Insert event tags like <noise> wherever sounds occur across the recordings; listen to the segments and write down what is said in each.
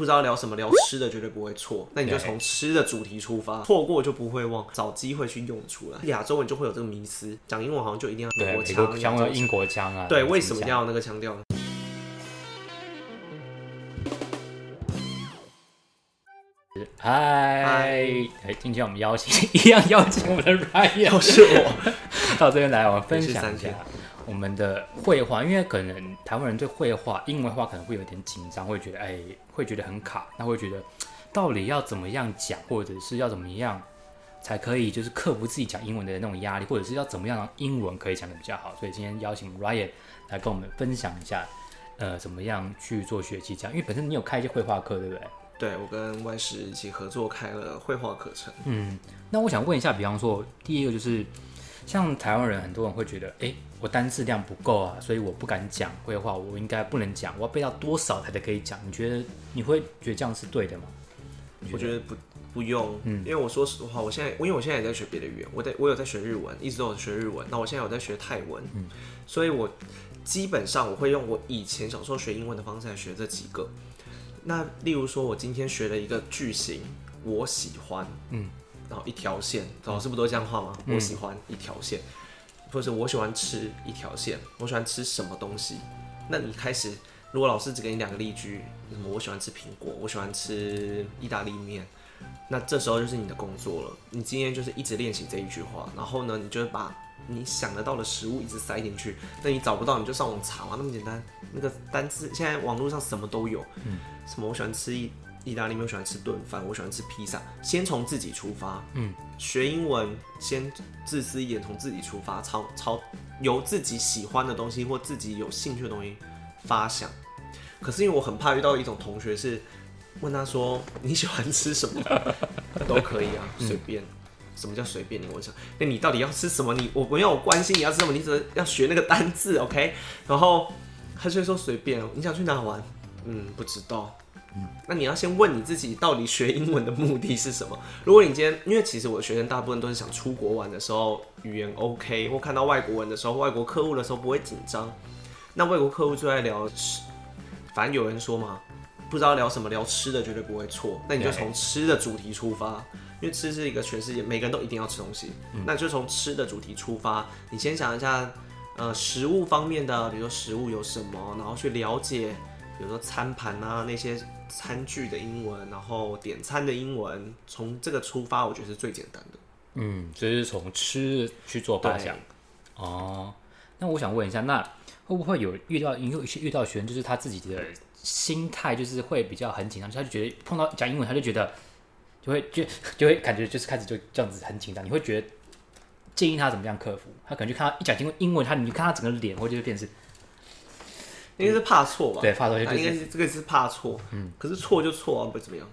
不知道聊什么，聊吃的绝对不会错。那你就从吃的主题出发，错过就不会忘，找机会去用出来。亚洲人就会有这个迷思，讲英文好像就一定要美国腔，讲个英国腔啊。对，为什么要那个腔调？嗨，哎，今天我们邀请一样邀请我们的 Ryan，又是我 <laughs> 到这边来，我们分享一下。我们的绘画，因为可能台湾人对绘画、英文画可能会有点紧张，会觉得哎，会觉得很卡，那会觉得到底要怎么样讲，或者是要怎么样才可以，就是克服自己讲英文的那种压力，或者是要怎么样让英文可以讲的比较好。所以今天邀请 Ryan 来跟我们分享一下，呃，怎么样去做学习这样。因为本身你有开一些绘画课，对不对？对，我跟外师一起合作开了绘画课程。嗯，那我想问一下，比方说第一个就是。像台湾人，很多人会觉得，哎，我单字量不够啊，所以我不敢讲绘画，我应该不能讲，我要背到多少才可以讲？你觉得你会觉得这样是对的吗？我觉得不不用，嗯，因为我说实话，我现在，因为我现在也在学别的语言，我在我有在学日文，一直都有学日文，那我现在有在学泰文，嗯，所以我基本上我会用我以前小时候学英文的方式来学这几个。那例如说，我今天学了一个句型，我喜欢，嗯。然后一条线，老师不都这样画吗？嗯、我喜欢一条线，或者是我喜欢吃一条线，我喜欢吃什么东西？那你开始，如果老师只给你两个例句，什么我喜欢吃苹果，我喜欢吃意大利面，那这时候就是你的工作了。你今天就是一直练习这一句话，然后呢，你就把你想得到的食物一直塞进去。那你找不到，你就上网查嘛，那么简单。那个单词现在网络上什么都有，嗯，什么我喜欢吃一。意大利面，我喜欢吃炖饭，我喜欢吃披萨。先从自己出发，嗯，学英文先自私一点，从自己出发，朝朝由自己喜欢的东西或自己有兴趣的东西发想。可是因为我很怕遇到一种同学是问他说，你喜欢吃什么 <laughs> 都可以啊，随便。嗯、什么叫随便？你问我想，那你到底要吃什么？你我不要我关心你要吃什么，你只要学那个单字，OK？然后他就说随便。你想去哪玩？嗯，不知道。嗯，那你要先问你自己，到底学英文的目的是什么？如果你今天，因为其实我的学生大部分都是想出国玩的时候语言 OK，或看到外国文的时候，外国客户的时候不会紧张。那外国客户就爱聊吃，反正有人说嘛，不知道聊什么，聊吃的绝对不会错。那你就从吃的主题出发，因为吃是一个全世界每个人都一定要吃东西。那你就从吃的主题出发，你先想一下，呃，食物方面的，比如说食物有什么，然后去了解，比如说餐盘啊那些。餐具的英文，然后点餐的英文，从这个出发，我觉得是最简单的。嗯，就是从吃去做发想。哦，那我想问一下，那会不会有遇到有一些遇到学生，就是他自己的心态就是会比较很紧张，他就觉得碰到讲英文，他就觉得就会就就会感觉就是开始就这样子很紧张。你会觉得建议他怎么样克服？他可能就看到一讲英文，英文他你就看他整个脸，或者就变成。应该是怕错吧？对，怕错应该是这个是怕错。嗯，可是错就错啊，不会怎么样。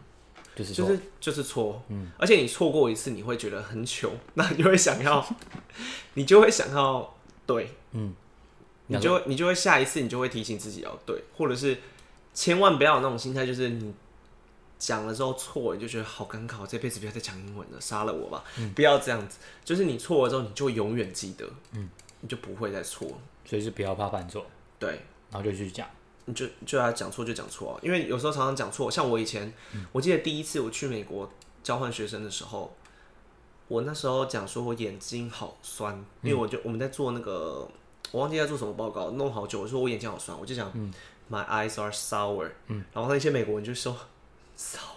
就是就是就是错。嗯，而且你错过一次，你会觉得很糗，那你就会想要，<laughs> 你就会想要对，嗯，你就你就会下一次，你就会提醒自己要对，或者是千万不要有那种心态，就是你讲了之后错，你就觉得好尴尬，我这辈子不要再讲英文了，杀了我吧！嗯，不要这样子，就是你错了之后，你就会永远记得，嗯，你就不会再错，所以是不要怕犯错，对。然后就去讲，你就就要讲错就讲错啊，因为有时候常常讲错。像我以前，嗯、我记得第一次我去美国交换学生的时候，我那时候讲说我眼睛好酸，嗯、因为我就我们在做那个，我忘记在做什么报告，弄好久，我说我眼睛好酸，我就讲、嗯、My eyes are sour，嗯，然后那些美国人就说 sour。<laughs>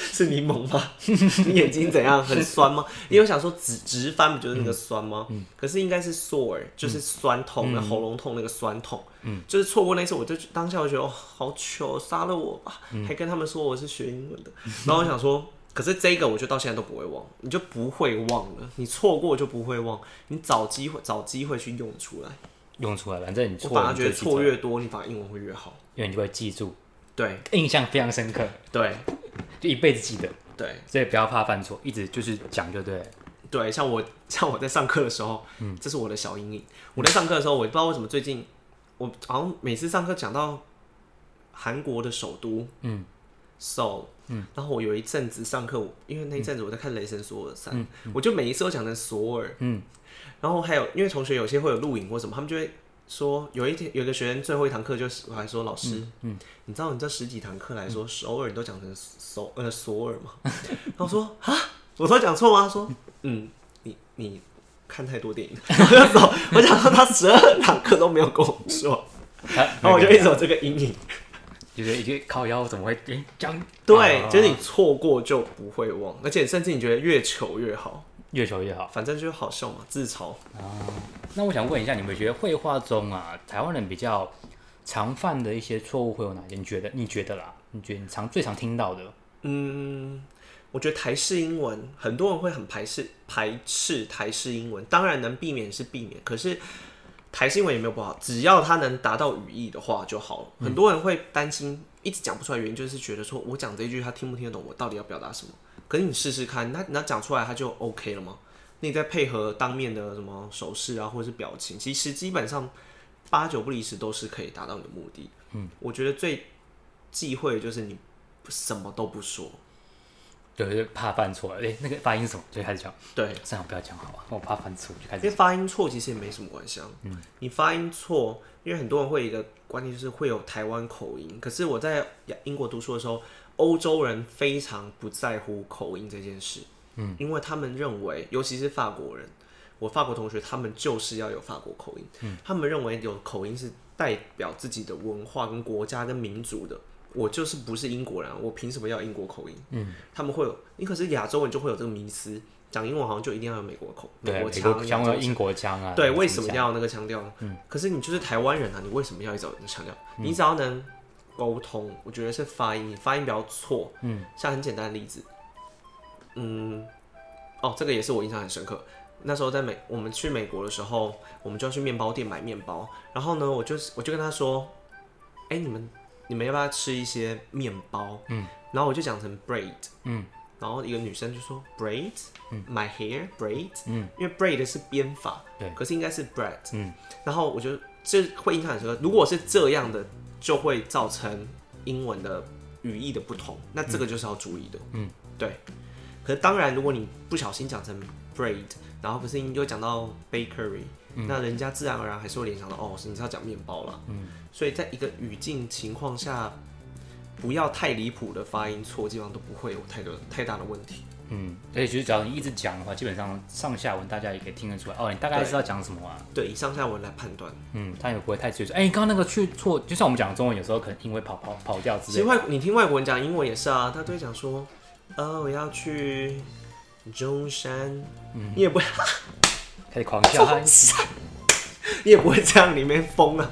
<laughs> 是柠檬吗？<laughs> 你眼睛怎样？很酸吗？<laughs> 因为我想说直直翻不就是那个酸吗？可是应该是 sore，就是酸痛，那、嗯、喉咙痛那个酸痛。嗯，就是错过那次，我就当下我觉得哦，好糗，杀了我吧！嗯、还跟他们说我是学英文的。然后我想说，可是这个我就到现在都不会忘，你就不会忘了，你错过就不会忘，你找机会找机会去用出来，用出来，反正你错，我反而觉得错越多，你反而英文会越好，因为你就会记住，对，印象非常深刻，对。就一辈子记得，对，所以不要怕犯错，一直就是讲就对。对，像我 <laughs> 像我在上课的时候，嗯，这是我的小阴影。我在上课的时候，我也不知道为什么最近我好像每次上课讲到韩国的首都，嗯，Seoul，嗯，然后我有一阵子上课，因为那一阵子我在看《雷神索尔三》，嗯，我就每一次都讲成索尔，嗯，然后还有因为同学有些会有录影或什么，他们就会说有一天有一个学生最后一堂课就是我还说老师，嗯，嗯你知道你这十几堂课来说，首尔你都讲成首呃索尔吗？<laughs> 然后我说啊，我说讲错吗？他说嗯，你你看太多电影。我就走，我讲说他十二堂课都没有跟我说，然后我就一直有这个阴影，就是一句靠腰怎么会讲？对，就是你错过就不会忘，而且甚至你觉得越糗越好。越糗越好，反正就是好笑嘛，自嘲啊。那我想问一下，你们觉得绘画中啊，台湾人比较常犯的一些错误会有哪些？你觉得？你觉得啦？你觉得你常最常听到的？嗯，我觉得台式英文，很多人会很排斥排斥台式英文。当然能避免是避免，可是台式英文也没有不好，只要它能达到语义的话就好了。嗯、很多人会担心一直讲不出来，原因就是觉得说我讲这一句他听不听得懂，我到底要表达什么？可是你试试看，那那讲出来他就 OK 了吗？那你再配合当面的什么手势啊，或者是表情，其实基本上八九不离十都是可以达到你的目的。嗯，我觉得最忌讳的就是你什么都不说，对，就怕犯错。哎、欸，那个发音是什么？就开始讲。对，这样不要讲好吧？我怕犯错，就开始。因为发音错其实也没什么关系啊。嗯，你发音错，因为很多人会有一个观念就是会有台湾口音。可是我在英国读书的时候。欧洲人非常不在乎口音这件事，嗯，因为他们认为，尤其是法国人，我法国同学他们就是要有法国口音，嗯，他们认为有口音是代表自己的文化跟国家跟民族的。我就是不是英国人，我凭什么要英国口音？嗯，他们会有，你可是亚洲人就会有这个迷思，讲英文好像就一定要有美国口，美国腔，像有英国腔啊，对，为什么要那个腔调呢？嗯，可是你就是台湾人啊，你为什么要一直有强调？你只要能。沟通，我觉得是发音，发音比较错。嗯，像很简单的例子，嗯，哦，这个也是我印象很深刻。那时候在美，我们去美国的时候，我们就要去面包店买面包。然后呢，我就我就跟他说：“哎、欸，你们你们要不要吃一些面包？”嗯，然后我就讲成 braid。嗯，然后一个女生就说：“braid，嗯，my hair braid。”嗯，因为 braid 是编法，对，可是应该是 bread。嗯，然后我就这会印象很深刻。如果是这样的。就会造成英文的语义的不同，那这个就是要注意的。嗯，对。可是当然，如果你不小心讲成 bread，然后可是你又讲到 bakery，嗯，那人家自然而然还是会联想到哦，是你是要讲面包了。嗯，所以在一个语境情况下，不要太离谱的发音错，基本上都不会有太多太大的问题。嗯，而且其实只要你一直讲的话，基本上上下文大家也可以听得出来哦。你大概知道讲什么啊？对，以上下文来判断。嗯，他也不会太直接说。哎、欸，刚刚那个去错，就像我们讲中文，有时候可能因为跑跑跑掉之类的。其实外你听外国人讲英文也是啊，他都会讲说，呃，我要去中山。嗯，你也不会 <laughs> 开始狂笑，<laughs> 你也不会这样里面疯啊。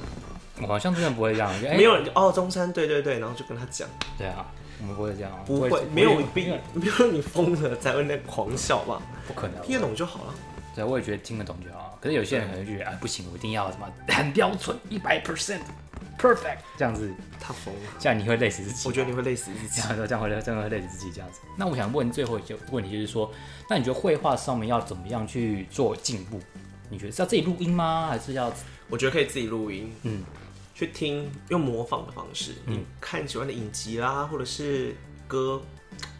我好像真的不会这样，欸、没有人就哦中山，对对对，然后就跟他讲。对啊。我们不会这样，不会，没有必要，<laughs> 没有你疯了才会那狂笑吧？不可能，听得懂就好了。对，我也觉得听得懂就好。可是有些人可能就觉得，哎，不行，我一定要什么 <laughs> 很标准，一百 percent perfect 这样子，他疯了，这样你会累死自己。我觉得你会累死自己，这样这样会累，真的会累死自己这样子。那我想问最后一个问题，就是说，那你觉得绘画上面要怎么样去做进步？你觉得是要自己录音吗？还是要？我觉得可以自己录音，嗯，去听，用模仿的方式，你，看喜欢的影集啦，或者是。歌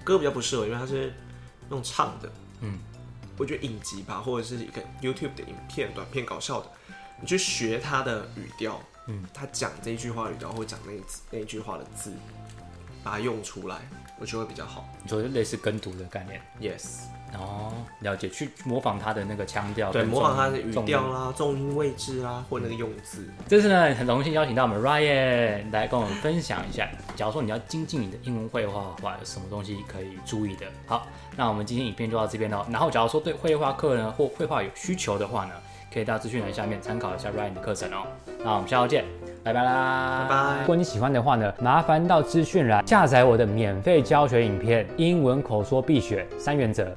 歌比较不适合，因为它是那种唱的。嗯，我觉得影集吧，或者是一个 YouTube 的影片、短片，搞笑的，你去学他的语调。嗯，他讲这一句话语调，或讲那一那一句话的字，把它用出来，我觉得会比较好。你说类似跟读的概念？Yes。哦，了解，去模仿他的那个腔调，对，模仿他的语调啦、重音位置啦，或那个用字。这次呢，很荣幸邀请到我们 Ryan 来跟我们分享一下，假如说你要精进你的英文绘画的话，有什么东西可以注意的？好，那我们今天影片就到这边喽。然后，假如说对绘画课呢或绘画有需求的话呢，可以到资讯栏下面参考一下 Ryan 的课程哦。那我们下周见，拜拜啦，拜拜。如果你喜欢的话呢，麻烦到资讯栏下载我的免费教学影片《英文口说必学三原则》。